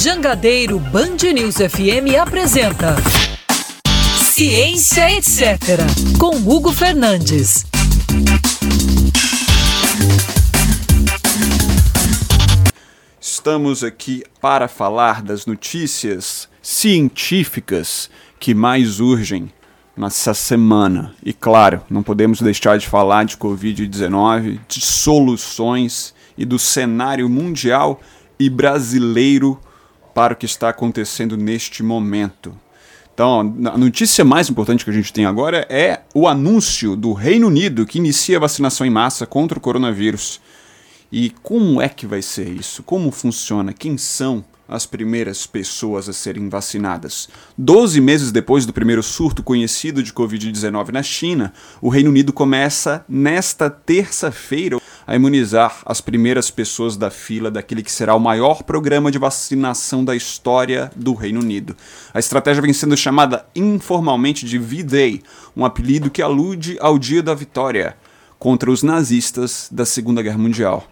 Jangadeiro Band News FM apresenta Ciência Etc. com Hugo Fernandes. Estamos aqui para falar das notícias científicas que mais urgem nessa semana. E claro, não podemos deixar de falar de Covid-19, de soluções e do cenário mundial e brasileiro para o que está acontecendo neste momento. Então, a notícia mais importante que a gente tem agora é o anúncio do Reino Unido que inicia a vacinação em massa contra o coronavírus. E como é que vai ser isso? Como funciona? Quem são as primeiras pessoas a serem vacinadas. Doze meses depois do primeiro surto conhecido de Covid-19 na China, o Reino Unido começa nesta terça-feira a imunizar as primeiras pessoas da fila daquele que será o maior programa de vacinação da história do Reino Unido. A estratégia vem sendo chamada informalmente de V-Day, um apelido que alude ao dia da vitória contra os nazistas da Segunda Guerra Mundial.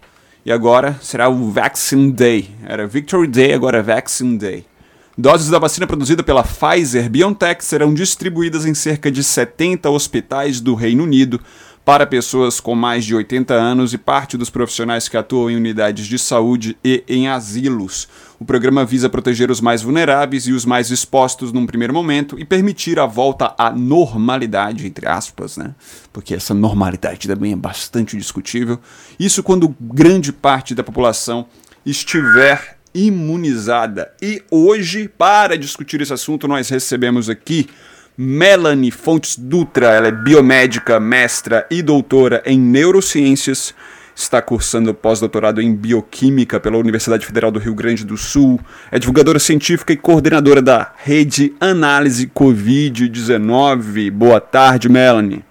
E agora será o Vaccine Day. Era Victory Day, agora é Vaccine Day. Doses da vacina produzida pela Pfizer BioNTech serão distribuídas em cerca de 70 hospitais do Reino Unido para pessoas com mais de 80 anos e parte dos profissionais que atuam em unidades de saúde e em asilos. O programa visa proteger os mais vulneráveis e os mais expostos num primeiro momento e permitir a volta à normalidade, entre aspas, né? Porque essa normalidade também é bastante discutível. Isso quando grande parte da população estiver imunizada. E hoje, para discutir esse assunto, nós recebemos aqui Melanie Fontes Dutra, ela é biomédica, mestra e doutora em neurociências, está cursando pós-doutorado em bioquímica pela Universidade Federal do Rio Grande do Sul, é divulgadora científica e coordenadora da rede Análise Covid-19. Boa tarde, Melanie.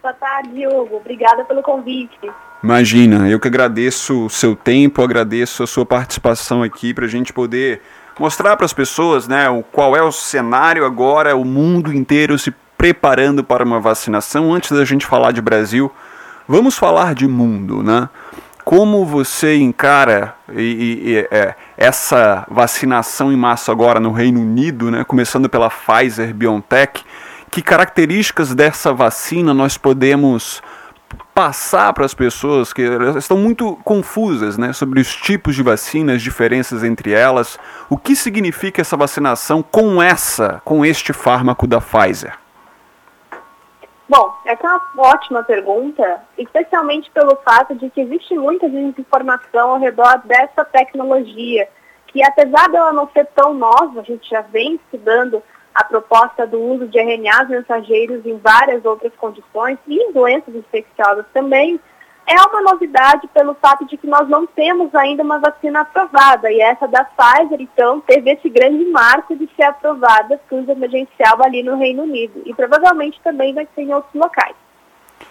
Boa tarde, Hugo. Obrigada pelo convite. Imagina, eu que agradeço o seu tempo, agradeço a sua participação aqui para a gente poder mostrar para as pessoas né, o, qual é o cenário agora, o mundo inteiro se preparando para uma vacinação. Antes da gente falar de Brasil, vamos falar de mundo, né? Como você encara e, e, é, essa vacinação em massa agora no Reino Unido, né, começando pela Pfizer BioNTech? Que características dessa vacina nós podemos passar para as pessoas que elas estão muito confusas né, sobre os tipos de vacinas, diferenças entre elas. O que significa essa vacinação com essa, com este fármaco da Pfizer? Bom, essa é uma ótima pergunta, especialmente pelo fato de que existe muita desinformação ao redor dessa tecnologia, que apesar dela não ser tão nova, a gente já vem estudando a proposta do uso de RNAs mensageiros em várias outras condições e em doenças infecciosas também, é uma novidade pelo fato de que nós não temos ainda uma vacina aprovada. E essa da Pfizer, então, teve esse grande marco de ser aprovada por uso emergencial ali no Reino Unido. E provavelmente também vai ser em outros locais.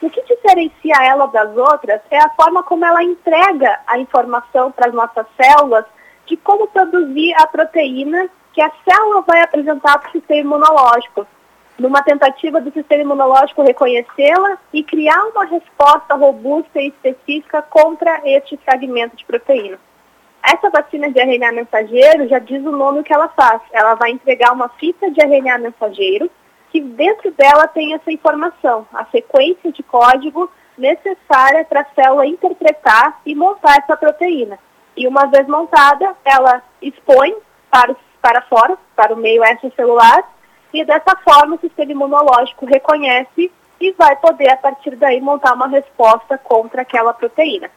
O que diferencia ela das outras é a forma como ela entrega a informação para as nossas células de como produzir a proteína que a célula vai apresentar para o sistema imunológico, numa tentativa do sistema imunológico reconhecê-la e criar uma resposta robusta e específica contra este fragmento de proteína. Essa vacina de RNA mensageiro já diz o nome que ela faz. Ela vai entregar uma fita de RNA mensageiro que dentro dela tem essa informação, a sequência de código necessária para a célula interpretar e montar essa proteína. E uma vez montada, ela expõe para o para fora, para o meio extracelular, e dessa forma o sistema imunológico reconhece e vai poder, a partir daí, montar uma resposta contra aquela proteína.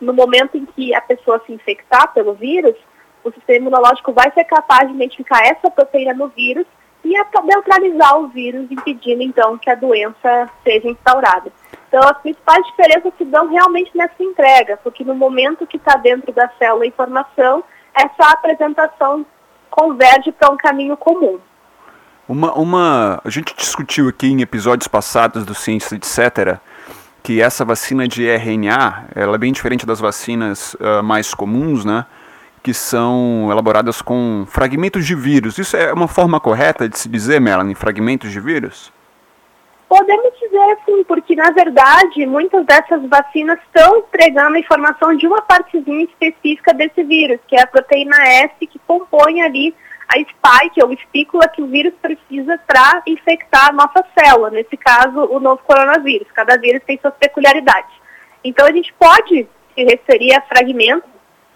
No momento em que a pessoa se infectar pelo vírus, o sistema imunológico vai ser capaz de identificar essa proteína no vírus e neutralizar o vírus, impedindo então que a doença seja instaurada. Então, as principais diferenças se dão realmente nessa entrega, porque no momento que está dentro da célula a informação, essa apresentação converge para um caminho comum. Uma, uma, a gente discutiu aqui em episódios passados do Ciência Etc. que essa vacina de RNA ela é bem diferente das vacinas uh, mais comuns, né? Que são elaboradas com fragmentos de vírus. Isso é uma forma correta de se dizer, Melanie? Fragmentos de vírus? Podemos dizer sim, porque na verdade muitas dessas vacinas estão entregando a informação de uma partezinha específica desse vírus, que é a proteína S que compõe ali a spike ou espícula que o vírus precisa para infectar a nossa célula, nesse caso o novo coronavírus. Cada vírus tem suas peculiaridades. Então a gente pode se referir a fragmentos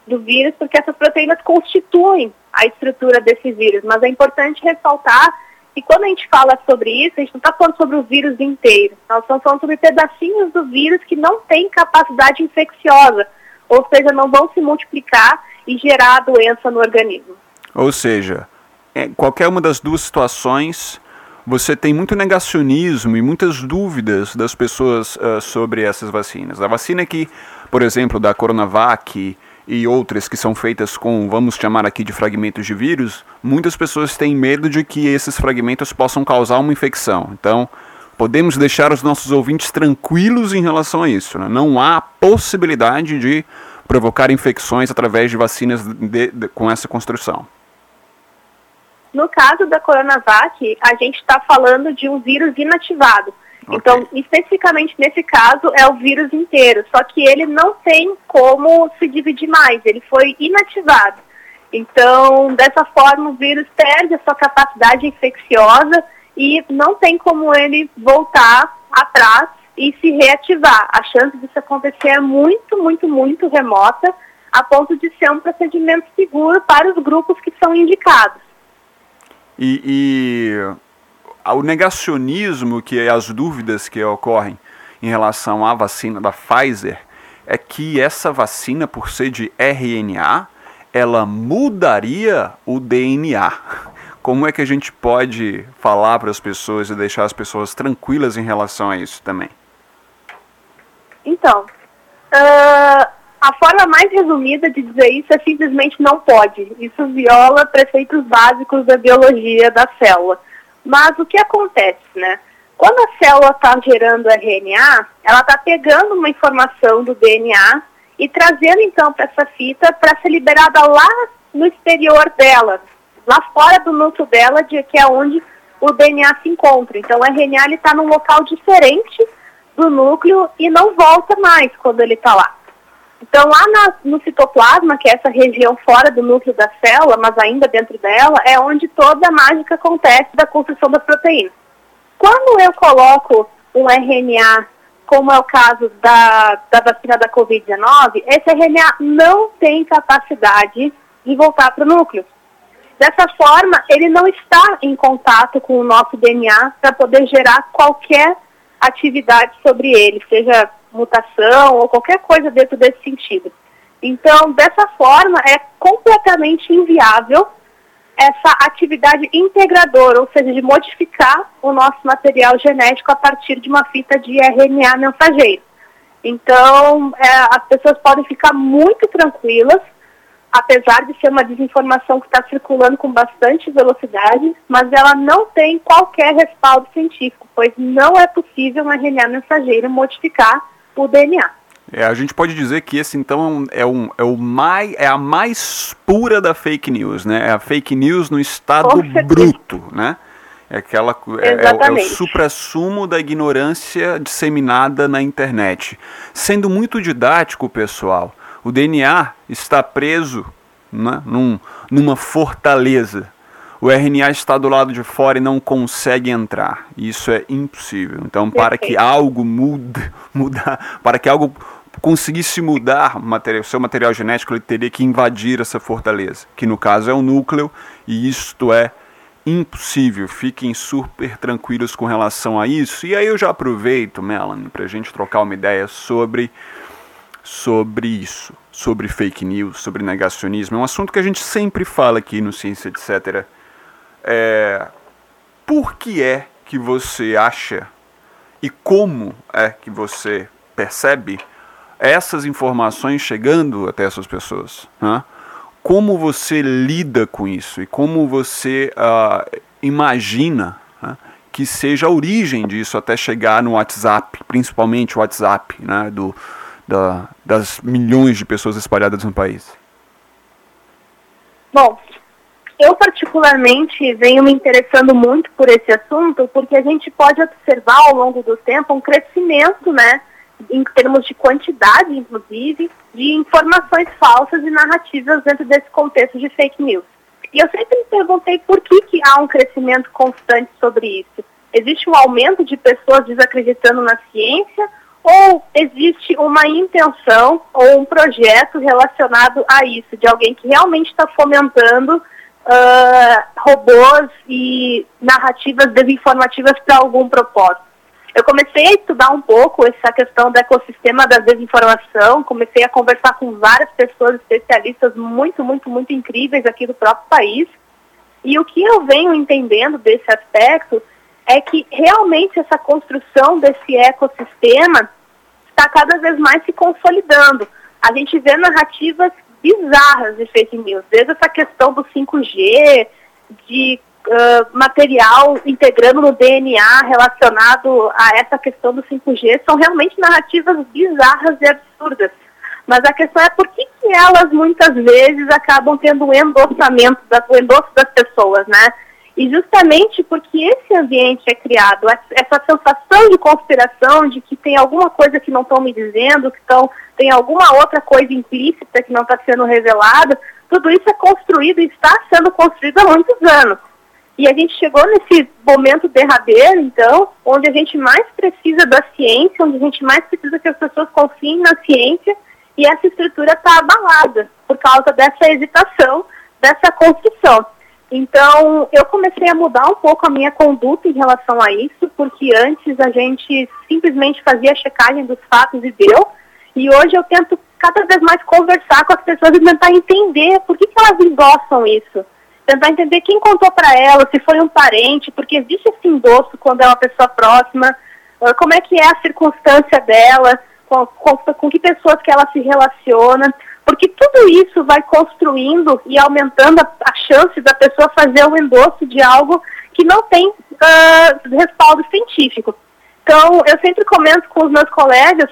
do vírus porque essas proteínas constituem a estrutura desse vírus, mas é importante ressaltar e quando a gente fala sobre isso, a gente não está falando sobre o vírus inteiro. Nós estamos falando sobre pedacinhos do vírus que não têm capacidade infecciosa, ou seja, não vão se multiplicar e gerar doença no organismo. Ou seja, é, qualquer uma das duas situações, você tem muito negacionismo e muitas dúvidas das pessoas uh, sobre essas vacinas. A vacina que, por exemplo, da Coronavac e outras que são feitas com, vamos chamar aqui de fragmentos de vírus, muitas pessoas têm medo de que esses fragmentos possam causar uma infecção. Então, podemos deixar os nossos ouvintes tranquilos em relação a isso. Né? Não há possibilidade de provocar infecções através de vacinas de, de, com essa construção. No caso da Coronavac, a gente está falando de um vírus inativado. Okay. Então, especificamente nesse caso, é o vírus inteiro, só que ele não tem como se dividir mais, ele foi inativado. Então, dessa forma, o vírus perde a sua capacidade infecciosa e não tem como ele voltar atrás e se reativar. A chance disso acontecer é muito, muito, muito remota, a ponto de ser um procedimento seguro para os grupos que são indicados. E, e o negacionismo, que é as dúvidas que ocorrem em relação à vacina da Pfizer, é que essa vacina, por ser de RNA, ela mudaria o DNA. Como é que a gente pode falar para as pessoas e deixar as pessoas tranquilas em relação a isso também? Então, uh, a forma mais resumida de dizer isso é simplesmente não pode. Isso viola preceitos básicos da biologia da célula. Mas o que acontece, né? Quando a célula está gerando RNA, ela está pegando uma informação do DNA e trazendo então para essa fita para ser liberada lá no exterior dela, lá fora do núcleo dela, de, que é onde o DNA se encontra. Então o RNA está num local diferente do núcleo e não volta mais quando ele está lá. Então, lá na, no citoplasma, que é essa região fora do núcleo da célula, mas ainda dentro dela, é onde toda a mágica acontece da construção da proteína. Quando eu coloco um RNA, como é o caso da, da vacina da Covid-19, esse RNA não tem capacidade de voltar para o núcleo. Dessa forma, ele não está em contato com o nosso DNA para poder gerar qualquer atividade sobre ele, seja mutação ou qualquer coisa dentro desse sentido. Então, dessa forma, é completamente inviável essa atividade integradora, ou seja, de modificar o nosso material genético a partir de uma fita de RNA mensageiro. Então, é, as pessoas podem ficar muito tranquilas, apesar de ser uma desinformação que está circulando com bastante velocidade, mas ela não tem qualquer respaldo científico, pois não é possível uma RNA mensageiro modificar o DNA. É, a gente pode dizer que esse então é, um, é, o mais, é a mais pura da fake news, né? É a fake news no estado bruto, né? É aquela é, é, é o supra-sumo da ignorância disseminada na internet. Sendo muito didático, pessoal, o DNA está preso né, num, numa fortaleza o RNA está do lado de fora e não consegue entrar. Isso é impossível. Então, para que algo mude, mudar, para que algo conseguisse mudar o seu material genético, ele teria que invadir essa fortaleza, que no caso é o núcleo, e isto é impossível. Fiquem super tranquilos com relação a isso. E aí eu já aproveito, Melanie, para a gente trocar uma ideia sobre, sobre isso, sobre fake news, sobre negacionismo. É um assunto que a gente sempre fala aqui no Ciência Etc é, por que é que você acha e como é que você percebe essas informações chegando até essas pessoas? Né? Como você lida com isso e como você uh, imagina né, que seja a origem disso até chegar no WhatsApp, principalmente o WhatsApp, né, do, da, das milhões de pessoas espalhadas no país? Bom, eu particularmente venho me interessando muito por esse assunto, porque a gente pode observar ao longo do tempo um crescimento, né, em termos de quantidade, inclusive, de informações falsas e narrativas dentro desse contexto de fake news. E eu sempre me perguntei por que, que há um crescimento constante sobre isso. Existe um aumento de pessoas desacreditando na ciência ou existe uma intenção ou um projeto relacionado a isso, de alguém que realmente está fomentando uh, robôs e narrativas desinformativas para algum propósito? Eu comecei a estudar um pouco essa questão do ecossistema da desinformação, comecei a conversar com várias pessoas especialistas muito, muito, muito incríveis aqui do próprio país. E o que eu venho entendendo desse aspecto é que realmente essa construção desse ecossistema está cada vez mais se consolidando. A gente vê narrativas bizarras de fake news, desde essa questão do 5G, de uh, material integrando no DNA relacionado a essa questão do 5G são realmente narrativas bizarras e absurdas. Mas a questão é por que, que elas muitas vezes acabam tendo um endossamento, da, o endosso das pessoas, né? E justamente porque esse ambiente é criado, essa sensação de conspiração, de que tem alguma coisa que não estão me dizendo, que tão, tem alguma outra coisa implícita que não está sendo revelada, tudo isso é construído e está sendo construído há muitos anos. E a gente chegou nesse momento derradeiro, então, onde a gente mais precisa da ciência, onde a gente mais precisa que as pessoas confiem na ciência, e essa estrutura está abalada por causa dessa hesitação, dessa construção. Então, eu comecei a mudar um pouco a minha conduta em relação a isso, porque antes a gente simplesmente fazia a checagem dos fatos e deu, e hoje eu tento cada vez mais conversar com as pessoas e tentar entender por que, que elas endossam isso. Tentar entender quem contou para ela, se foi um parente, porque existe esse endosso quando é uma pessoa próxima, uh, como é que é a circunstância dela, com, com, com que pessoas que ela se relaciona, porque tudo isso vai construindo e aumentando a, a chance da pessoa fazer o endosso de algo que não tem uh, respaldo científico. Então, eu sempre comento com os meus colegas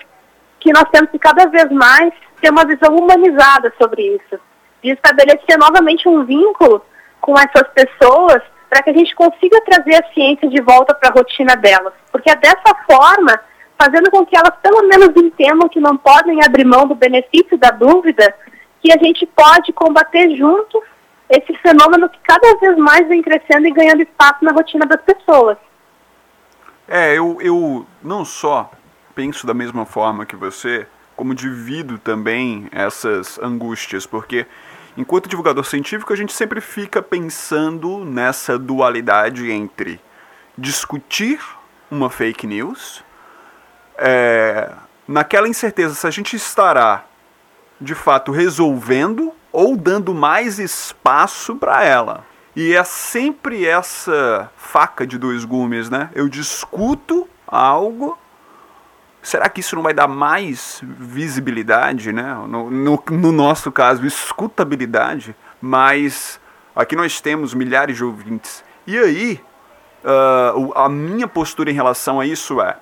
que nós temos que cada vez mais ter uma visão humanizada sobre isso, de estabelecer novamente um vínculo com essas pessoas para que a gente consiga trazer a ciência de volta para a rotina delas. Porque é dessa forma, fazendo com que elas pelo menos entendam que não podem abrir mão do benefício da dúvida, que a gente pode combater juntos esse fenômeno que cada vez mais vem crescendo e ganhando espaço na rotina das pessoas. É, eu, eu não só penso da mesma forma que você, como divido também essas angústias, porque Enquanto divulgador científico, a gente sempre fica pensando nessa dualidade entre discutir uma fake news, é, naquela incerteza se a gente estará de fato resolvendo ou dando mais espaço para ela. E é sempre essa faca de dois gumes, né? Eu discuto algo será que isso não vai dar mais visibilidade, né? No, no, no, nosso caso, escutabilidade, mas aqui nós temos milhares de ouvintes. E aí, uh, a minha postura em relação a isso é: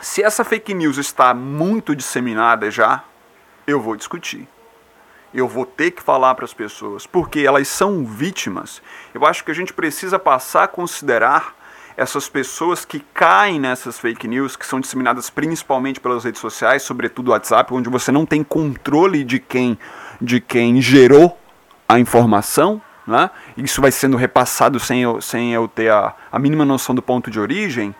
se essa fake news está muito disseminada já, eu vou discutir. Eu vou ter que falar para as pessoas, porque elas são vítimas. Eu acho que a gente precisa passar a considerar essas pessoas que caem nessas fake news, que são disseminadas principalmente pelas redes sociais, sobretudo o WhatsApp, onde você não tem controle de quem, de quem gerou a informação, né? isso vai sendo repassado sem eu, sem eu ter a, a mínima noção do ponto de origem,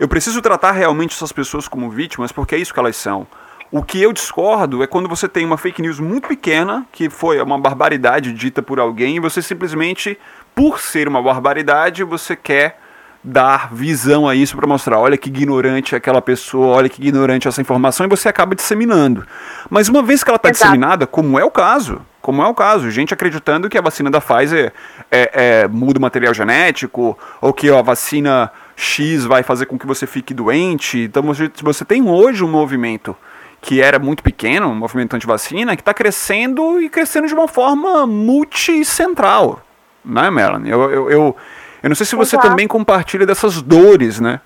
eu preciso tratar realmente essas pessoas como vítimas, porque é isso que elas são. O que eu discordo é quando você tem uma fake news muito pequena, que foi uma barbaridade dita por alguém, e você simplesmente, por ser uma barbaridade, você quer dar visão a isso para mostrar, olha que ignorante é aquela pessoa, olha que ignorante é essa informação, e você acaba disseminando. Mas uma vez que ela está disseminada, como é o caso, como é o caso, gente acreditando que a vacina da Pfizer é, é, muda o material genético, ou que a vacina X vai fazer com que você fique doente. Então você, você tem hoje um movimento que era muito pequeno, um movimento anti-vacina, que está crescendo e crescendo de uma forma multicentral. Né, Melanie? eu, eu, eu eu não sei se você Exato. também compartilha dessas dores, né?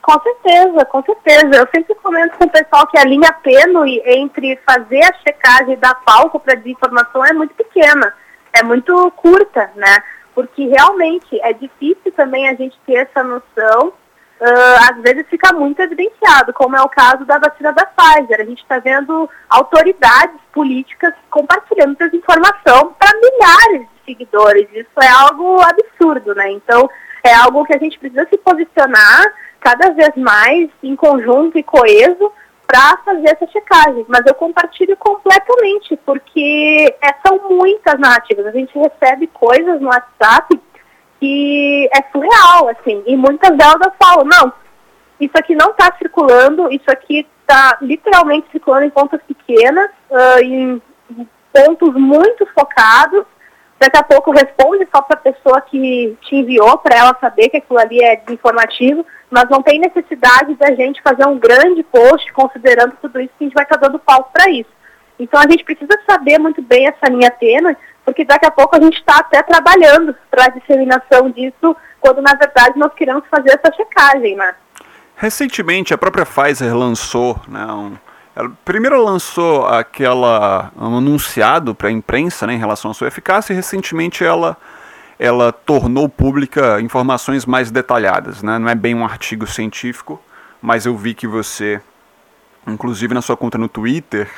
Com certeza, com certeza. Eu sempre comento com o pessoal que a linha tênue entre fazer a checagem e dar palco para desinformação é muito pequena. é muito curta, né? Porque realmente é difícil também a gente ter essa noção uh, às vezes fica muito evidenciado, como é o caso da vacina da Pfizer. A gente está vendo autoridades políticas compartilhando desinformação para milhares de seguidores. Isso é algo absurdo, né? Então, é algo que a gente precisa se posicionar cada vez mais em conjunto e coeso para fazer essa checagem. Mas eu compartilho completamente, porque é, são muitas narrativas. A gente recebe coisas no WhatsApp que é surreal, assim. E muitas delas eu falo, não, isso aqui não está circulando, isso aqui está literalmente circulando em pontas pequenas, uh, em pontos muito focados. Daqui a pouco responde só para a pessoa que te enviou, para ela saber que aquilo ali é desinformativo, mas não tem necessidade da gente fazer um grande post considerando tudo isso que a gente vai estar dando palco para isso. Então a gente precisa saber muito bem essa linha tênue porque daqui a pouco a gente está até trabalhando para a disseminação disso, quando na verdade nós queremos fazer essa checagem, né? Recentemente a própria Pfizer lançou, né, um, ela primeiro lançou aquela um anunciado para a imprensa né, em relação à sua eficácia e recentemente ela ela tornou pública informações mais detalhadas, né? Não é bem um artigo científico, mas eu vi que você, inclusive na sua conta no Twitter,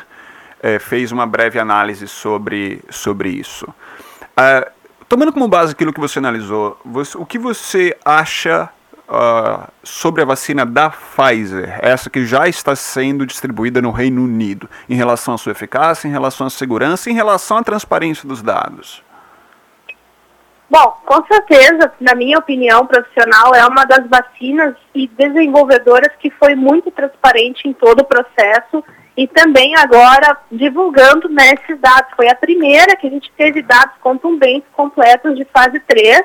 é, fez uma breve análise sobre, sobre isso. Uh, tomando como base aquilo que você analisou, você, o que você acha uh, sobre a vacina da Pfizer, essa que já está sendo distribuída no Reino Unido, em relação à sua eficácia, em relação à segurança, em relação à transparência dos dados? Bom, com certeza, na minha opinião profissional, é uma das vacinas e desenvolvedoras que foi muito transparente em todo o processo e também agora divulgando nesses dados. Foi a primeira que a gente teve dados contundentes, completos de fase 3,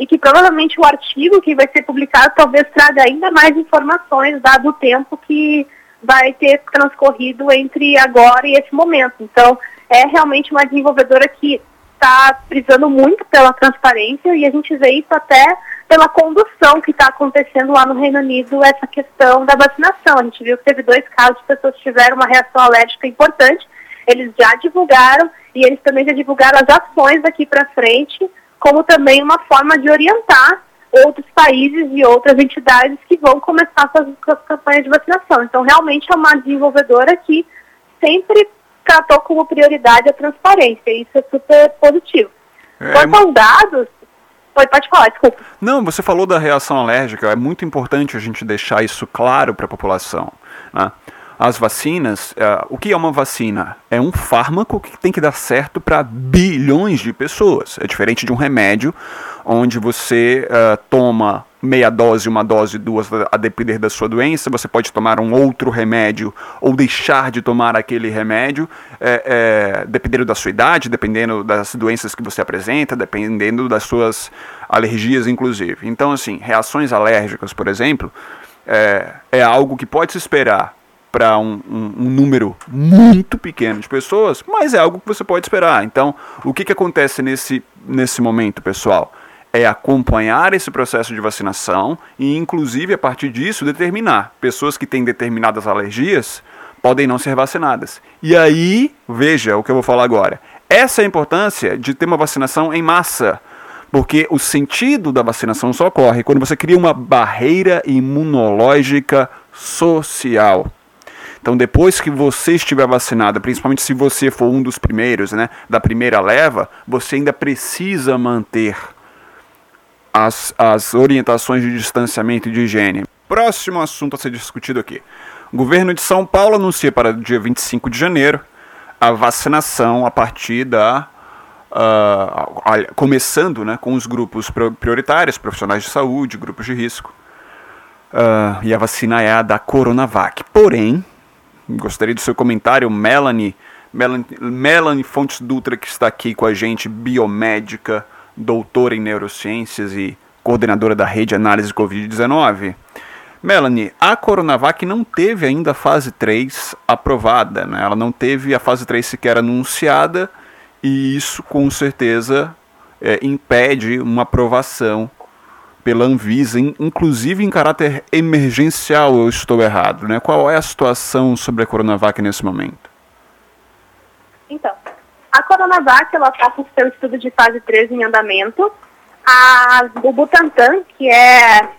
e que provavelmente o artigo que vai ser publicado talvez traga ainda mais informações, dado o tempo que vai ter transcorrido entre agora e esse momento. Então, é realmente uma desenvolvedora que está frisando muito pela transparência e a gente vê isso até pela condução que está acontecendo lá no Reino Unido, essa questão da vacinação. A gente viu que teve dois casos de pessoas que tiveram uma reação alérgica importante, eles já divulgaram e eles também já divulgaram as ações daqui para frente, como também uma forma de orientar outros países e outras entidades que vão começar com as campanhas de vacinação. Então, realmente é uma desenvolvedora que sempre tratou como prioridade a transparência. E isso é super positivo. É, Quanto aos dados, Pode, pode falar, desculpa. Não, você falou da reação alérgica. É muito importante a gente deixar isso claro para a população. Né? As vacinas, uh, o que é uma vacina? É um fármaco que tem que dar certo para bilhões de pessoas. É diferente de um remédio, onde você uh, toma meia dose, uma dose, duas, a depender da sua doença. Você pode tomar um outro remédio ou deixar de tomar aquele remédio, é, é, dependendo da sua idade, dependendo das doenças que você apresenta, dependendo das suas alergias, inclusive. Então, assim, reações alérgicas, por exemplo, é, é algo que pode se esperar para um, um, um, número muito pequeno de pessoas, mas é algo que você pode esperar. Então, o que, que acontece nesse, nesse momento, pessoal? É acompanhar esse processo de vacinação e, inclusive, a partir disso, determinar. Pessoas que têm determinadas alergias podem não ser vacinadas. E aí, veja o que eu vou falar agora. Essa é a importância de ter uma vacinação em massa. Porque o sentido da vacinação só ocorre quando você cria uma barreira imunológica social. Então, depois que você estiver vacinado, principalmente se você for um dos primeiros, né, da primeira leva, você ainda precisa manter as, as orientações de distanciamento e de higiene. Próximo assunto a ser discutido aqui. O governo de São Paulo anuncia para o dia 25 de janeiro a vacinação a partir da. Uh, começando né, com os grupos prioritários, profissionais de saúde, grupos de risco. Uh, e a vacina é a da Coronavac. Porém, gostaria do seu comentário, Melanie, Melanie, Melanie Fontes Dutra, que está aqui com a gente, biomédica, doutora em neurociências e coordenadora da rede análise Covid-19. Melanie, a Coronavac não teve ainda a fase 3 aprovada, né? ela não teve a fase 3 sequer anunciada e isso com certeza é, impede uma aprovação pela Anvisa, inclusive em caráter emergencial, eu estou errado, né? Qual é a situação sobre a Coronavac nesse momento? Então, a Coronavac está com seu estudo de fase 3 em andamento. A, o Butantan, que é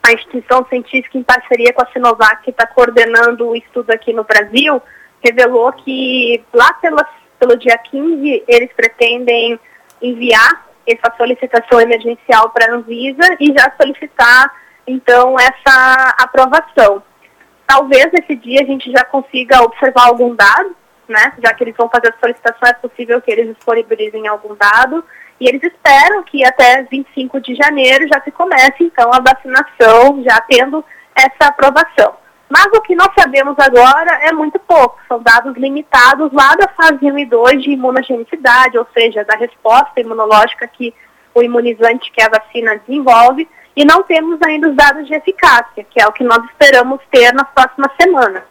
a instituição científica em parceria com a Sinovac, que está coordenando o estudo aqui no Brasil, revelou que lá pela, pelo dia 15 eles pretendem enviar essa solicitação emergencial para a Anvisa e já solicitar, então, essa aprovação. Talvez nesse dia a gente já consiga observar algum dado, né? Já que eles vão fazer a solicitação, é possível que eles disponibilizem algum dado. E eles esperam que até 25 de janeiro já se comece, então, a vacinação, já tendo essa aprovação. Mas o que nós sabemos agora é muito pouco, são dados limitados lá da fase 1 e 2 de imunogenicidade, ou seja, da resposta imunológica que o imunizante que a vacina desenvolve, e não temos ainda os dados de eficácia, que é o que nós esperamos ter nas próximas semanas.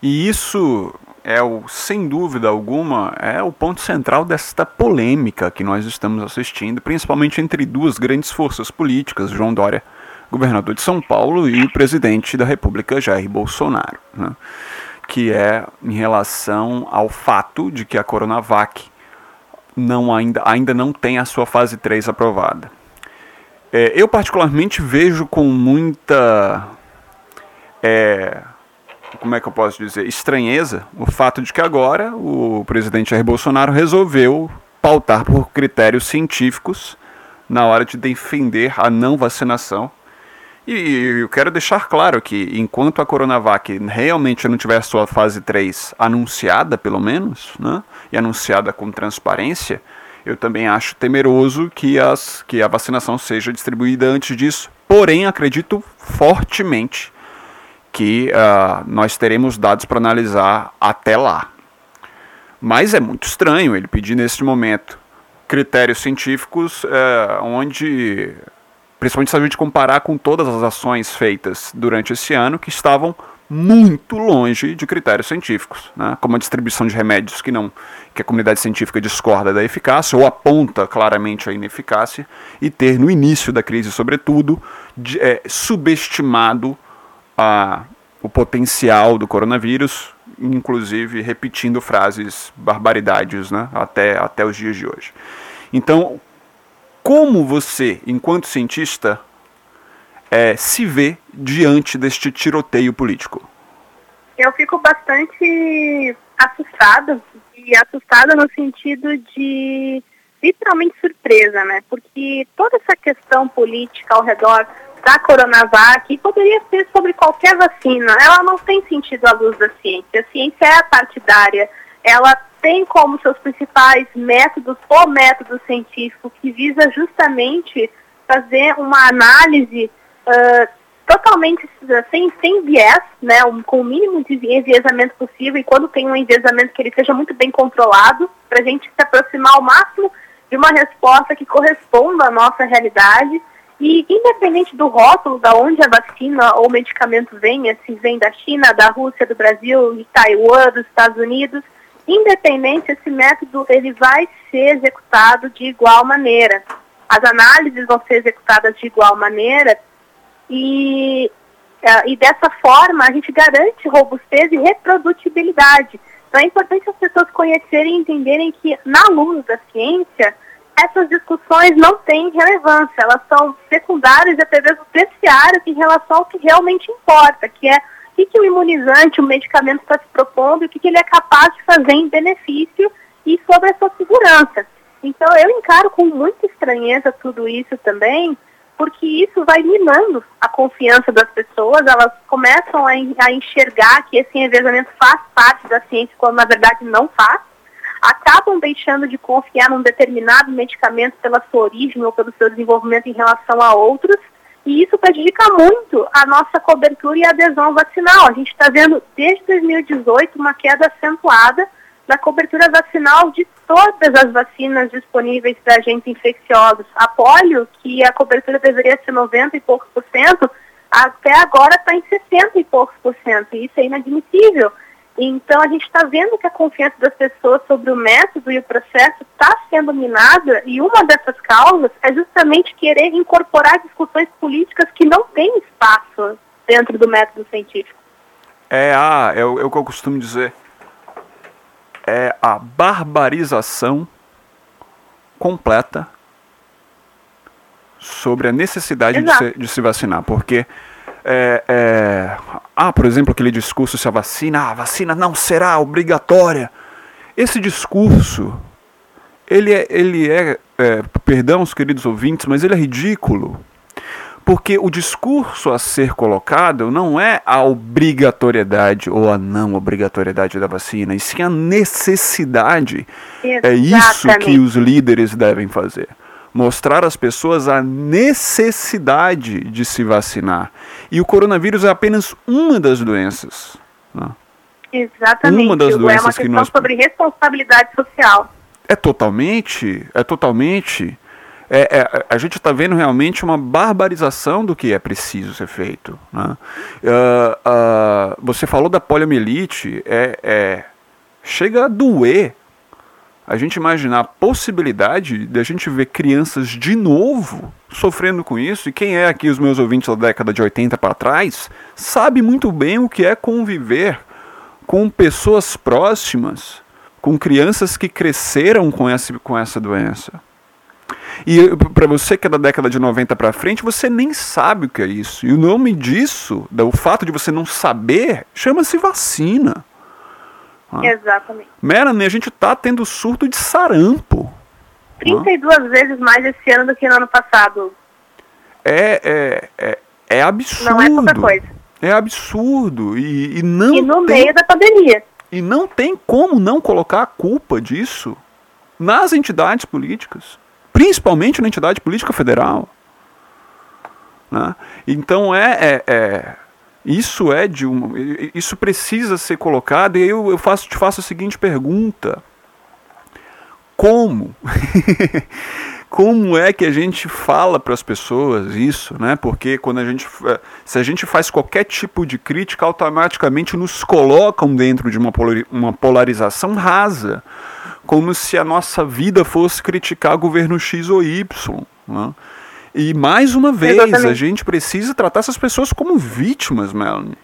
E isso é o, sem dúvida alguma, é o ponto central desta polêmica que nós estamos assistindo, principalmente entre duas grandes forças políticas, João Dória, governador de São Paulo, e o presidente da República, Jair Bolsonaro, né? que é em relação ao fato de que a Coronavac não ainda, ainda não tem a sua fase 3 aprovada. É, eu particularmente vejo com muita é, como é que eu posso dizer, estranheza o fato de que agora o presidente Jair Bolsonaro resolveu pautar por critérios científicos na hora de defender a não vacinação. E eu quero deixar claro que enquanto a Coronavac realmente não tiver sua fase 3 anunciada, pelo menos, né, e anunciada com transparência, eu também acho temeroso que, as, que a vacinação seja distribuída antes disso. Porém, acredito fortemente que uh, nós teremos dados para analisar até lá. Mas é muito estranho ele pedir neste momento critérios científicos uh, onde, principalmente se a gente comparar com todas as ações feitas durante esse ano, que estavam muito longe de critérios científicos, né? como a distribuição de remédios que não que a comunidade científica discorda da eficácia ou aponta claramente a ineficácia e ter no início da crise, sobretudo, de, é, subestimado a, o potencial do coronavírus, inclusive repetindo frases barbaridades né, até, até os dias de hoje. Então, como você, enquanto cientista, é, se vê diante deste tiroteio político? Eu fico bastante assustada, e assustada no sentido de literalmente surpresa, né? Porque toda essa questão política ao redor da Coronavac poderia ser sobre qualquer vacina. Ela não tem sentido à luz da ciência. A ciência é partidária. Ela tem como seus principais métodos o método científico que visa justamente fazer uma análise uh, totalmente sem, sem viés, né, um, com o mínimo de enviesamento possível e quando tem um enviesamento que ele seja muito bem controlado, para a gente se aproximar ao máximo de uma resposta que corresponda à nossa realidade e independente do rótulo, da onde a vacina ou medicamento venha, se vem da China, da Rússia, do Brasil, de Taiwan, dos Estados Unidos, independente, esse método ele vai ser executado de igual maneira. As análises vão ser executadas de igual maneira e, uh, e dessa forma a gente garante robustez e reprodutibilidade. Então é importante as pessoas conhecerem e entenderem que na luz da ciência essas discussões não têm relevância, elas são secundárias e até mesmo terciárias em relação ao que realmente importa, que é o que, que o imunizante, o medicamento está se propondo o que, que ele é capaz de fazer em benefício e sobre a sua segurança. Então eu encaro com muita estranheza tudo isso também, porque isso vai minando a confiança das pessoas, elas começam a, enxergar que esse envezamento faz parte da ciência, quando na verdade não faz acabam deixando de confiar num determinado medicamento pela sua origem ou pelo seu desenvolvimento em relação a outros, e isso prejudica muito a nossa cobertura e adesão vacinal. A gente está vendo desde 2018 uma queda acentuada da cobertura vacinal de todas as vacinas disponíveis para agentes infecciosos. A polio, que a cobertura deveria ser 90 e poucos por cento, até agora está em 60 e poucos por cento. E isso é inadmissível. Então, a gente está vendo que a confiança das pessoas sobre o método e o processo está sendo minada, e uma dessas causas é justamente querer incorporar discussões políticas que não têm espaço dentro do método científico. É, ah, é, é o que eu costumo dizer. É a barbarização completa sobre a necessidade de se, de se, vacinar. Porque, é, é, ah, por exemplo, aquele discurso se a vacina, a vacina não será obrigatória. Esse discurso, ele é, ele é, é perdão os queridos ouvintes, mas ele é ridículo. Porque o discurso a ser colocado não é a obrigatoriedade ou a não obrigatoriedade da vacina, e sim a necessidade. Exatamente. É isso que os líderes devem fazer. Mostrar às pessoas a necessidade de se vacinar. E o coronavírus é apenas uma das doenças. Né? Exatamente. Uma das doenças é uma questão que nós... sobre responsabilidade social. É totalmente, é totalmente é, é, a gente está vendo realmente uma barbarização do que é preciso ser feito. Né? Uh, uh, você falou da poliomielite, é, é, chega a doer a gente imaginar a possibilidade de a gente ver crianças de novo sofrendo com isso. E quem é aqui os meus ouvintes da década de 80 para trás sabe muito bem o que é conviver com pessoas próximas, com crianças que cresceram com essa, com essa doença. E para você que é da década de 90 para frente, você nem sabe o que é isso. E o nome disso, o fato de você não saber, chama-se vacina. Ah. Exatamente. Melanie, a gente está tendo surto de sarampo. 32 ah. vezes mais esse ano do que no ano passado. É, é, é, é absurdo. Não é pouca coisa. É absurdo. E, e não e no tem, meio da pandemia. E não tem como não colocar a culpa disso nas entidades políticas principalmente na entidade política federal. Né? Então é, é, é, isso é de um, isso precisa ser colocado e eu, eu faço, te faço a seguinte pergunta: como? como é que a gente fala para as pessoas isso, né? Porque quando a gente, é, se a gente faz qualquer tipo de crítica, automaticamente nos colocam dentro de uma, uma polarização rasa como se a nossa vida fosse criticar governo X ou Y. Né? E mais uma vez, Exatamente. a gente precisa tratar essas pessoas como vítimas, Melanie.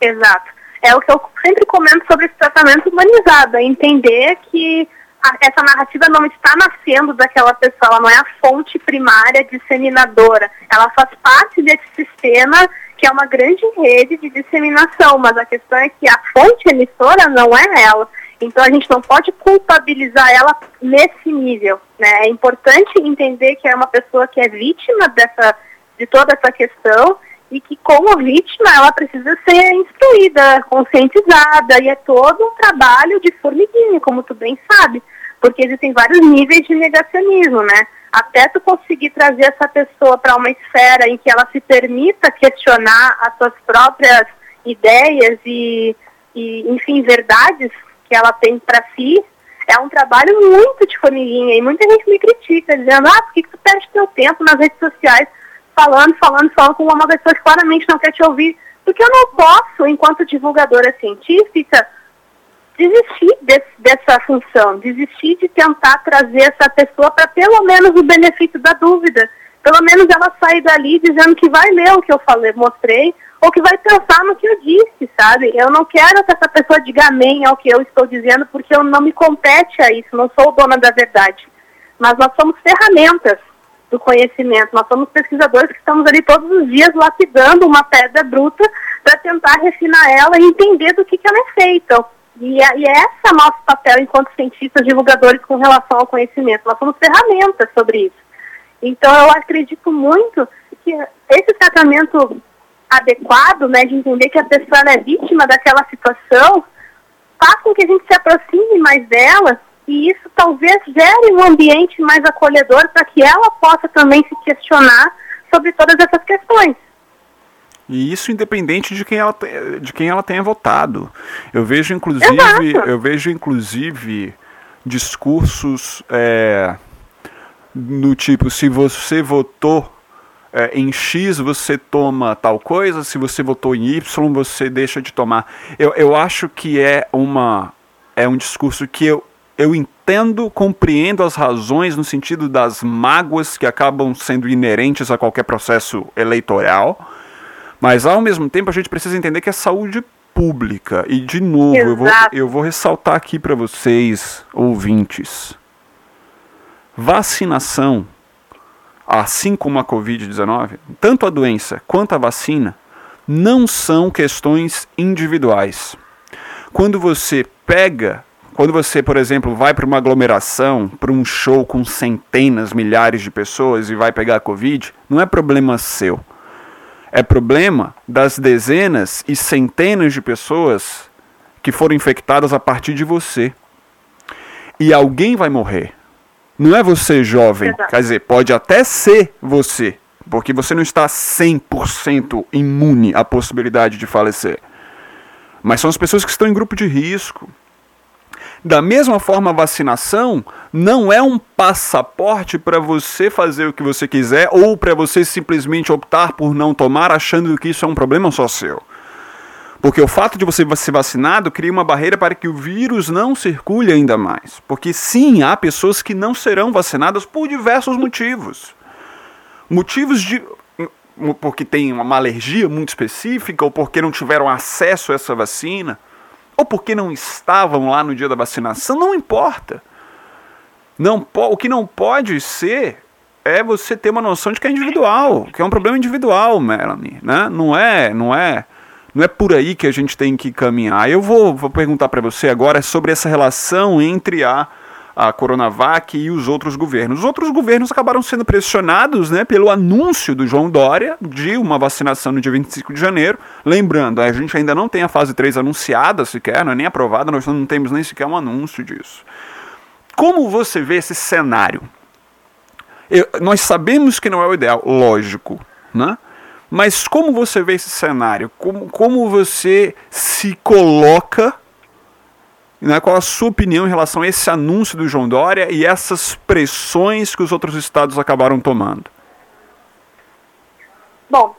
Exato. É o que eu sempre comento sobre esse tratamento humanizado, é entender que a, essa narrativa não está nascendo daquela pessoa, ela não é a fonte primária disseminadora, ela faz parte desse sistema que é uma grande rede de disseminação, mas a questão é que a fonte emissora não é ela. Então a gente não pode culpabilizar ela nesse nível. Né? É importante entender que é uma pessoa que é vítima dessa, de toda essa questão e que como vítima ela precisa ser instruída, conscientizada e é todo um trabalho de formiguinha, como tu bem sabe, porque existem vários níveis de negacionismo, né? Até tu conseguir trazer essa pessoa para uma esfera em que ela se permita questionar as suas próprias ideias e, e enfim, verdades que ela tem para si, é um trabalho muito de formiguinha. E muita gente me critica, dizendo, ah, por que, que tu perde teu tempo nas redes sociais falando, falando, falando com uma pessoa que claramente não quer te ouvir? Porque eu não posso, enquanto divulgadora científica, desistir dessa função, desistir de tentar trazer essa pessoa para pelo menos o benefício da dúvida. Pelo menos ela sair dali dizendo que vai ler o que eu falei, mostrei, ou que vai pensar no que eu disse, sabe? Eu não quero que essa pessoa diga amém ao que eu estou dizendo, porque eu não me compete a isso, não sou dona da verdade. Mas nós somos ferramentas do conhecimento, nós somos pesquisadores que estamos ali todos os dias lapidando uma pedra bruta para tentar refinar ela e entender do que, que ela é feita. E é, e é esse nosso papel enquanto cientistas divulgadores com relação ao conhecimento. Nós somos ferramentas sobre isso. Então eu acredito muito que esse tratamento adequado, né, de entender que a pessoa é vítima daquela situação, faz com que a gente se aproxime mais dela e isso talvez gere um ambiente mais acolhedor para que ela possa também se questionar sobre todas essas questões. E isso independente de quem ela, de quem ela tenha votado. Eu vejo inclusive, Exato. eu vejo inclusive discursos é, no tipo se você votou é, em X você toma tal coisa, se você votou em Y você deixa de tomar. Eu, eu acho que é uma é um discurso que eu, eu entendo, compreendo as razões no sentido das mágoas que acabam sendo inerentes a qualquer processo eleitoral, mas ao mesmo tempo a gente precisa entender que é saúde pública. E, de novo, eu vou, eu vou ressaltar aqui para vocês, ouvintes: vacinação, assim como a Covid-19, tanto a doença quanto a vacina, não são questões individuais. Quando você pega quando você, por exemplo, vai para uma aglomeração, para um show com centenas, milhares de pessoas e vai pegar a Covid, não é problema seu. É problema das dezenas e centenas de pessoas que foram infectadas a partir de você. E alguém vai morrer. Não é você jovem, Exato. quer dizer, pode até ser você, porque você não está 100% imune à possibilidade de falecer. Mas são as pessoas que estão em grupo de risco, da mesma forma, a vacinação não é um passaporte para você fazer o que você quiser ou para você simplesmente optar por não tomar achando que isso é um problema só seu. Porque o fato de você ser vacinado cria uma barreira para que o vírus não circule ainda mais. Porque sim, há pessoas que não serão vacinadas por diversos motivos. Motivos de porque tem uma alergia muito específica ou porque não tiveram acesso a essa vacina ou porque não estavam lá no dia da vacinação, não importa. Não o que não pode ser é você ter uma noção de que é individual, que é um problema individual, Melanie, né? Não é, não é, não é por aí que a gente tem que caminhar. Eu vou, vou perguntar para você agora sobre essa relação entre a a Coronavac e os outros governos. Os outros governos acabaram sendo pressionados né, pelo anúncio do João Dória de uma vacinação no dia 25 de janeiro. Lembrando, a gente ainda não tem a fase 3 anunciada sequer, não é nem aprovada, nós não temos nem sequer um anúncio disso. Como você vê esse cenário? Eu, nós sabemos que não é o ideal, lógico, né? Mas como você vê esse cenário? Como, como você se coloca né, qual a sua opinião em relação a esse anúncio do João Dória e essas pressões que os outros estados acabaram tomando? Bom,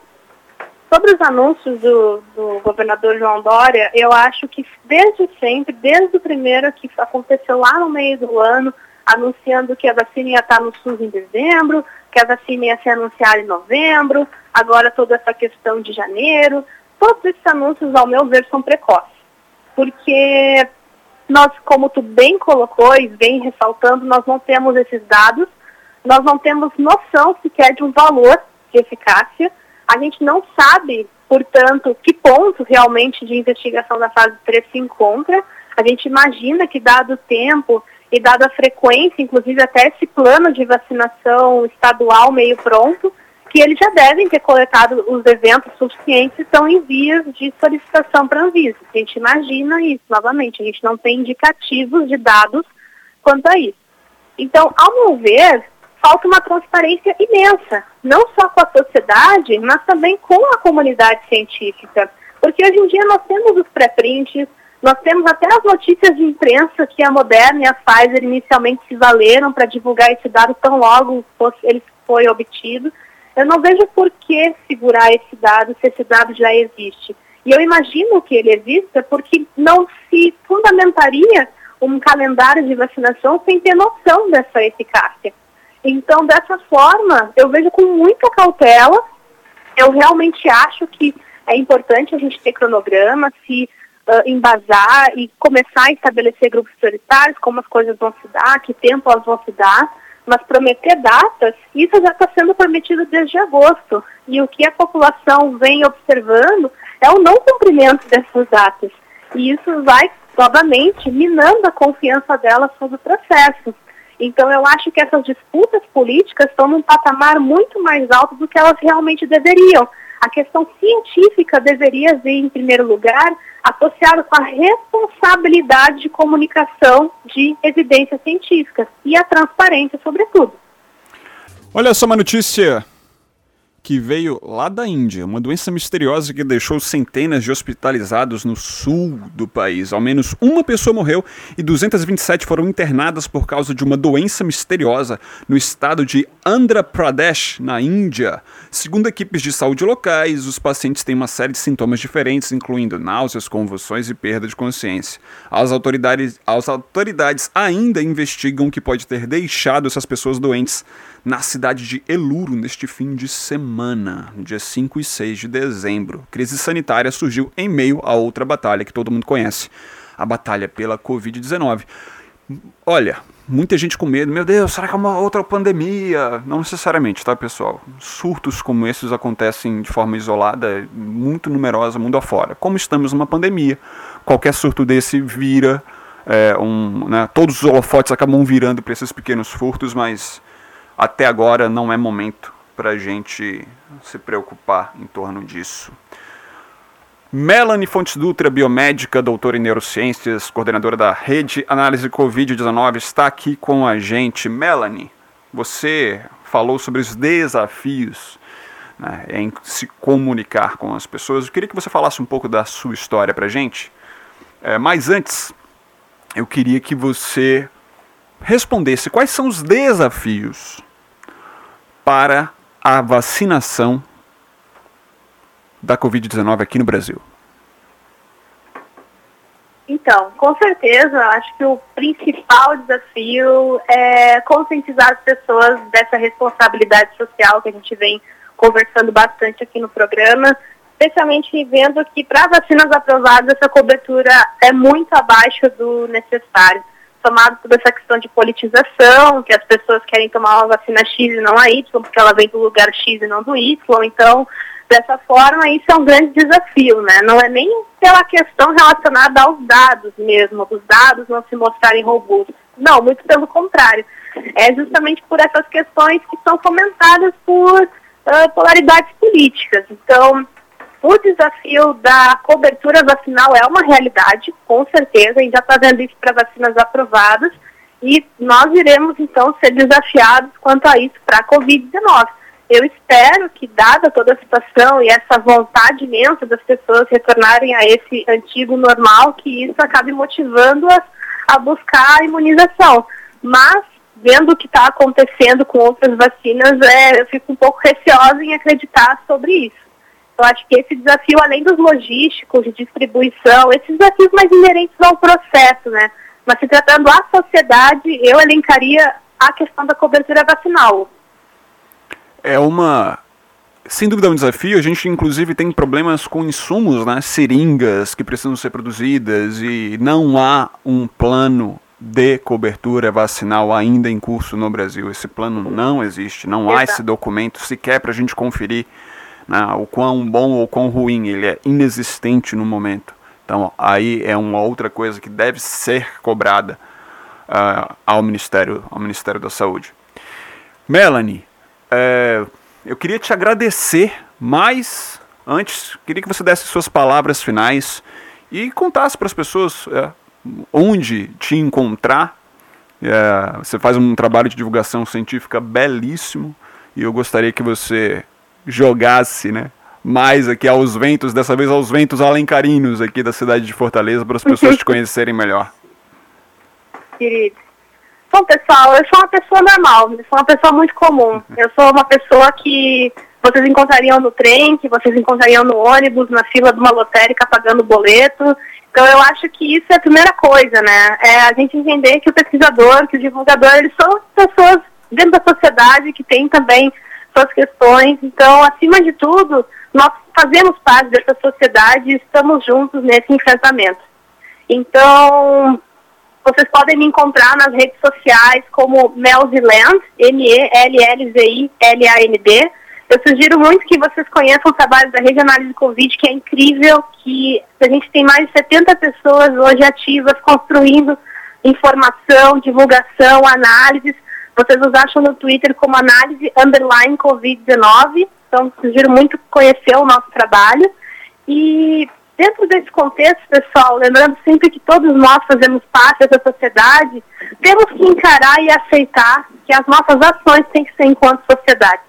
sobre os anúncios do, do governador João Dória, eu acho que desde sempre, desde o primeiro que aconteceu lá no meio do ano, anunciando que a vacina ia estar no SUS em dezembro, que a vacina ia ser anunciada em novembro, agora toda essa questão de janeiro, todos esses anúncios, ao meu ver, são precoces. Porque nós, como tu bem colocou e vem ressaltando, nós não temos esses dados, nós não temos noção sequer de um valor de eficácia, a gente não sabe, portanto, que ponto realmente de investigação da fase 3 se encontra, a gente imagina que dado o tempo e dada a frequência, inclusive até esse plano de vacinação estadual meio pronto, que eles já devem ter coletado os eventos suficientes estão em vias de solicitação para a Anvisa. A gente imagina isso, novamente, a gente não tem indicativos de dados quanto a isso. Então, ao meu ver, falta uma transparência imensa, não só com a sociedade, mas também com a comunidade científica. Porque hoje em dia nós temos os pré-prints, nós temos até as notícias de imprensa que a Moderna e a Pfizer inicialmente se valeram para divulgar esse dado tão logo ele foi obtido. Eu não vejo por que segurar esse dado se esse dado já existe. E eu imagino que ele exista porque não se fundamentaria um calendário de vacinação sem ter noção dessa eficácia. Então, dessa forma, eu vejo com muita cautela. Eu realmente acho que é importante a gente ter cronograma, se uh, embasar e começar a estabelecer grupos prioritários, como as coisas vão se dar, que tempo elas vão se dar mas prometer datas, isso já está sendo prometido desde agosto. E o que a população vem observando é o não cumprimento dessas datas. E isso vai, novamente, minando a confiança dela sobre o processo. Então, eu acho que essas disputas políticas estão num patamar muito mais alto do que elas realmente deveriam. A questão científica deveria vir em primeiro lugar, associado com a responsabilidade de comunicação de evidências científicas e a transparência, sobretudo. Olha só uma notícia que veio lá da Índia, uma doença misteriosa que deixou centenas de hospitalizados no sul do país. Ao menos uma pessoa morreu e 227 foram internadas por causa de uma doença misteriosa no estado de Andhra Pradesh, na Índia. Segundo equipes de saúde locais, os pacientes têm uma série de sintomas diferentes, incluindo náuseas, convulsões e perda de consciência. As autoridades, as autoridades ainda investigam o que pode ter deixado essas pessoas doentes na cidade de Eluru neste fim de semana no dia 5 e 6 de dezembro. Crise sanitária surgiu em meio a outra batalha que todo mundo conhece, a batalha pela Covid-19. Olha, muita gente com medo, meu Deus, será que é uma outra pandemia? Não necessariamente, tá, pessoal? Surtos como esses acontecem de forma isolada, muito numerosa, mundo afora. Como estamos numa pandemia, qualquer surto desse vira é, um, né, todos os holofotes acabam virando para esses pequenos furtos, mas até agora não é momento para a gente se preocupar em torno disso. Melanie Fontes Dutra, biomédica, doutora em neurociências, coordenadora da Rede Análise Covid-19, está aqui com a gente. Melanie, você falou sobre os desafios né, em se comunicar com as pessoas. Eu queria que você falasse um pouco da sua história para a gente. É, mas antes, eu queria que você respondesse quais são os desafios para a vacinação da Covid-19 aqui no Brasil. Então, com certeza, acho que o principal desafio é conscientizar as pessoas dessa responsabilidade social que a gente vem conversando bastante aqui no programa, especialmente vendo que para vacinas aprovadas essa cobertura é muito abaixo do necessário. Somado toda essa questão de politização, que as pessoas querem tomar uma vacina X e não a Y, porque ela vem do lugar X e não do Y, então, dessa forma, isso é um grande desafio, né? Não é nem pela questão relacionada aos dados mesmo, dos dados não se mostrarem robustos. Não, muito pelo contrário. É justamente por essas questões que são fomentadas por uh, polaridades políticas. Então, o desafio da cobertura vacinal é uma realidade, com certeza, gente já está vendo isso para vacinas aprovadas, e nós iremos, então, ser desafiados quanto a isso para a Covid-19. Eu espero que, dada toda a situação e essa vontade imensa das pessoas retornarem a esse antigo normal, que isso acabe motivando-as a buscar a imunização. Mas, vendo o que está acontecendo com outras vacinas, é, eu fico um pouco receosa em acreditar sobre isso. Eu acho que esse desafio, além dos logísticos, de distribuição, esses desafios mais inerentes ao processo, né? Mas se tratando a sociedade, eu elencaria a questão da cobertura vacinal. É uma. Sem dúvida é um desafio. A gente, inclusive, tem problemas com insumos, né? Seringas que precisam ser produzidas e não há um plano de cobertura vacinal ainda em curso no Brasil. Esse plano não existe, não há esse documento sequer para a gente conferir né, o quão bom ou quão ruim, ele é inexistente no momento. Então aí é uma outra coisa que deve ser cobrada uh, ao Ministério, ao Ministério da Saúde. Melanie, é, eu queria te agradecer, mas antes queria que você desse suas palavras finais e contasse para as pessoas é, onde te encontrar. É, você faz um trabalho de divulgação científica belíssimo e eu gostaria que você jogasse, né? Mais aqui aos ventos, dessa vez aos ventos alencarinos aqui da cidade de Fortaleza, para as pessoas te conhecerem melhor. Querido. Bom, pessoal, eu sou uma pessoa normal, eu sou uma pessoa muito comum. Eu sou uma pessoa que vocês encontrariam no trem, que vocês encontrariam no ônibus, na fila de uma lotérica pagando boleto. Então eu acho que isso é a primeira coisa, né? É a gente entender que o pesquisador, que o divulgador, eles são pessoas dentro da sociedade que tem também suas questões. Então, acima de tudo, nós fazemos parte dessa sociedade e estamos juntos nesse enfrentamento. Então, vocês podem me encontrar nas redes sociais como Melziland, M-E-L-L-Z-I-L-A-N-D. Eu sugiro muito que vocês conheçam o trabalho da Rede Análise Covid, que é incrível, que a gente tem mais de 70 pessoas hoje ativas construindo informação, divulgação, análises vocês nos acham no Twitter como análise underline Covid-19. Então, sugiro muito conhecer o nosso trabalho. E dentro desse contexto, pessoal, lembrando sempre que todos nós fazemos parte dessa sociedade, temos que encarar e aceitar que as nossas ações têm que ser enquanto sociedade.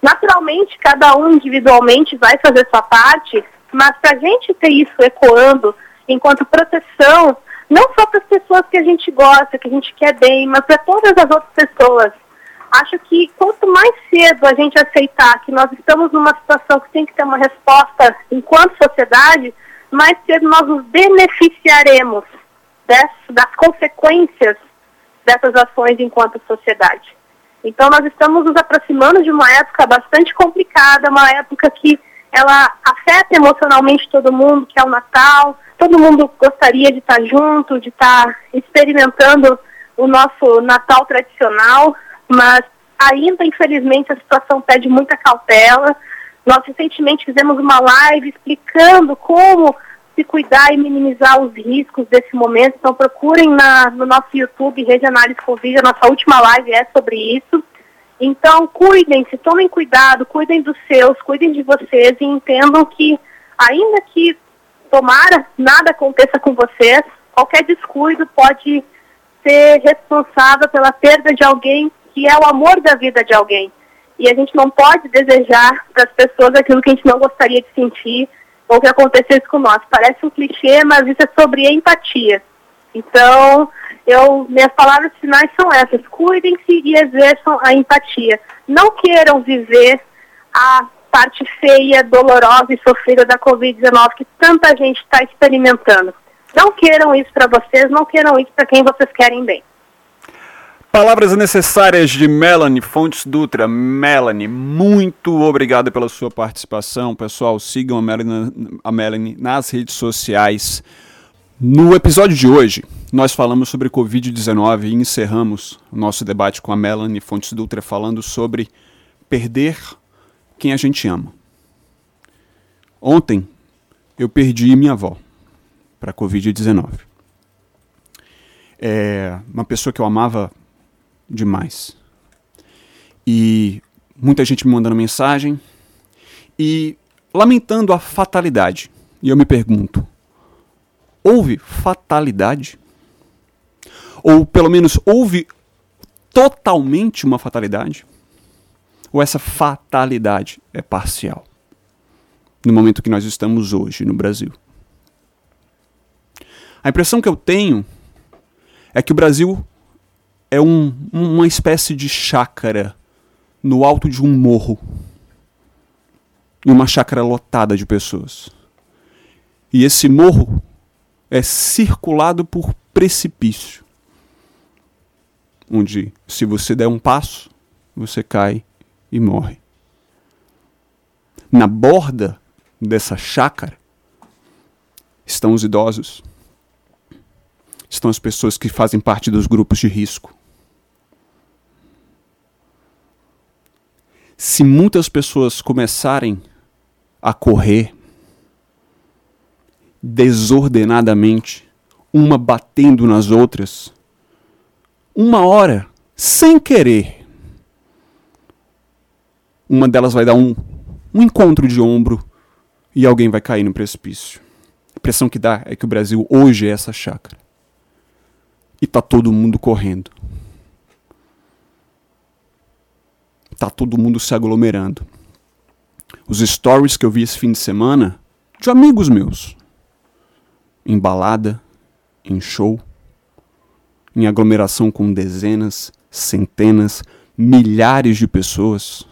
Naturalmente, cada um individualmente vai fazer sua parte, mas para a gente ter isso ecoando enquanto proteção não só para as pessoas que a gente gosta, que a gente quer bem, mas para todas as outras pessoas. Acho que quanto mais cedo a gente aceitar que nós estamos numa situação que tem que ter uma resposta enquanto sociedade, mais cedo nós nos beneficiaremos das, das consequências dessas ações enquanto sociedade. Então nós estamos nos aproximando de uma época bastante complicada, uma época que ela afeta emocionalmente todo mundo, que é o Natal. Todo mundo gostaria de estar junto, de estar experimentando o nosso Natal tradicional, mas ainda, infelizmente, a situação pede muita cautela. Nós recentemente fizemos uma live explicando como se cuidar e minimizar os riscos desse momento. Então procurem na, no nosso YouTube Rede Análise Covid, a nossa última live é sobre isso. Então cuidem-se, tomem cuidado, cuidem dos seus, cuidem de vocês e entendam que ainda que tomara nada aconteça com vocês, qualquer descuido pode ser responsável pela perda de alguém que é o amor da vida de alguém. E a gente não pode desejar para as pessoas aquilo que a gente não gostaria de sentir ou que acontecesse com nós. Parece um clichê, mas isso é sobre empatia. Então, eu, minhas palavras finais são essas: cuidem-se e exerçam a empatia. Não queiram viver a parte feia, dolorosa e sofrida da Covid-19 que tanta gente está experimentando. Não queiram isso para vocês, não queiram isso para quem vocês querem bem. Palavras necessárias de Melanie Fontes Dutra. Melanie, muito obrigado pela sua participação. Pessoal, sigam a Melanie, a Melanie nas redes sociais. No episódio de hoje, nós falamos sobre Covid-19 e encerramos o nosso debate com a Melanie Fontes Dutra falando sobre perder quem a gente ama. Ontem, eu perdi minha avó para Covid-19. É uma pessoa que eu amava demais. E muita gente me mandando mensagem e lamentando a fatalidade. E eu me pergunto: houve fatalidade? Ou pelo menos houve totalmente uma fatalidade? Ou essa fatalidade é parcial? No momento que nós estamos hoje no Brasil. A impressão que eu tenho é que o Brasil é um, uma espécie de chácara no alto de um morro. E uma chácara lotada de pessoas. E esse morro é circulado por precipício. Onde, se você der um passo, você cai e morre. Na borda dessa chácara estão os idosos, estão as pessoas que fazem parte dos grupos de risco. se muitas pessoas começarem a correr desordenadamente, uma batendo nas outras, uma hora, sem querer, uma delas vai dar um, um encontro de ombro e alguém vai cair no precipício. A impressão que dá é que o Brasil hoje é essa chácara. E tá todo mundo correndo. tá todo mundo se aglomerando. Os stories que eu vi esse fim de semana de amigos meus, em balada, em show, em aglomeração com dezenas, centenas, milhares de pessoas.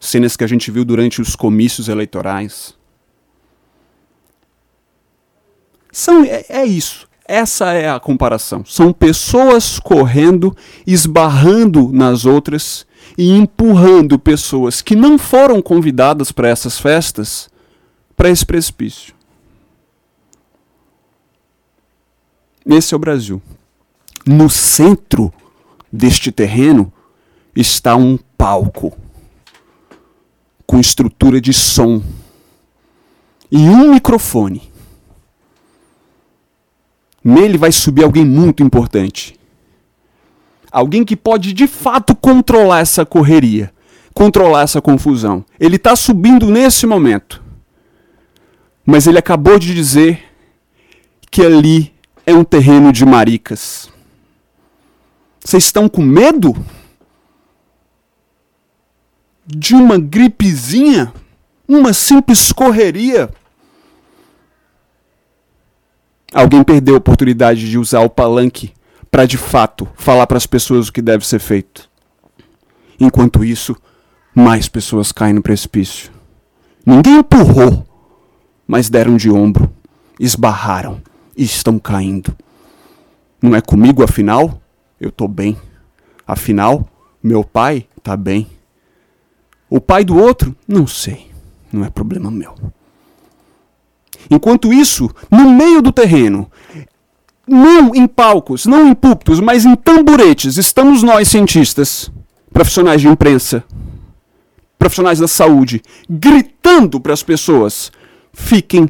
Cenas que a gente viu durante os comícios eleitorais. São, é, é isso. Essa é a comparação. São pessoas correndo, esbarrando nas outras e empurrando pessoas que não foram convidadas para essas festas para esse precipício. Esse é o Brasil. No centro deste terreno está um palco com estrutura de som e um microfone. Nele vai subir alguém muito importante. Alguém que pode de fato controlar essa correria, controlar essa confusão. Ele está subindo nesse momento. Mas ele acabou de dizer que ali é um terreno de maricas. Vocês estão com medo? De uma gripezinha? Uma simples correria? alguém perdeu a oportunidade de usar o palanque para de fato falar para as pessoas o que deve ser feito. Enquanto isso, mais pessoas caem no precipício. Ninguém empurrou, mas deram de ombro, esbarraram estão caindo. Não é comigo, afinal? Eu estou bem. Afinal, meu pai tá bem. O pai do outro, não sei. Não é problema meu. Enquanto isso, no meio do terreno, não em palcos, não em púlpitos, mas em tamburetes, estamos nós, cientistas, profissionais de imprensa, profissionais da saúde, gritando para as pessoas: fiquem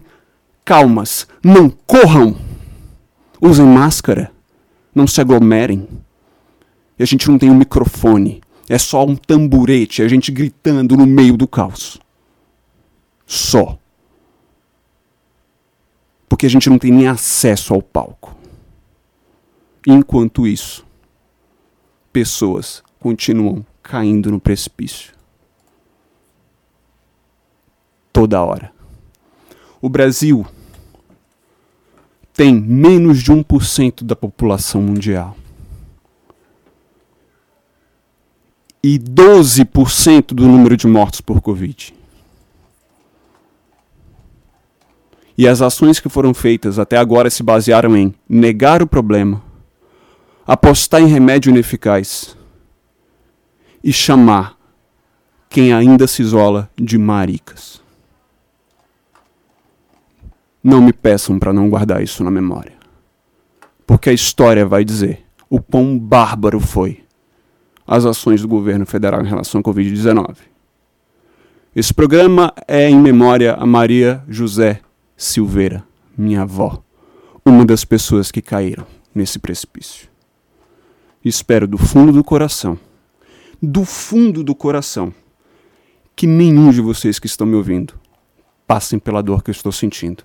calmas, não corram, usem máscara, não se aglomerem. E a gente não tem um microfone, é só um tamburete, a gente gritando no meio do caos. Só. Porque a gente não tem nem acesso ao palco. Enquanto isso, pessoas continuam caindo no precipício. Toda hora. O Brasil tem menos de 1% da população mundial. E 12% do número de mortos por Covid. E as ações que foram feitas até agora se basearam em negar o problema, apostar em remédio ineficaz e chamar quem ainda se isola de maricas. Não me peçam para não guardar isso na memória. Porque a história vai dizer o quão bárbaro foi as ações do governo federal em relação à Covid-19. Esse programa é em memória a Maria José Silveira, minha avó, uma das pessoas que caíram nesse precipício espero do fundo do coração, do fundo do coração, que nenhum de vocês que estão me ouvindo passem pela dor que eu estou sentindo.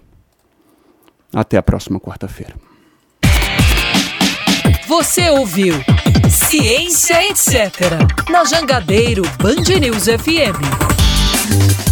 Até a próxima quarta-feira. Você ouviu Ciência Etc. na Jangadeiro Band News FM.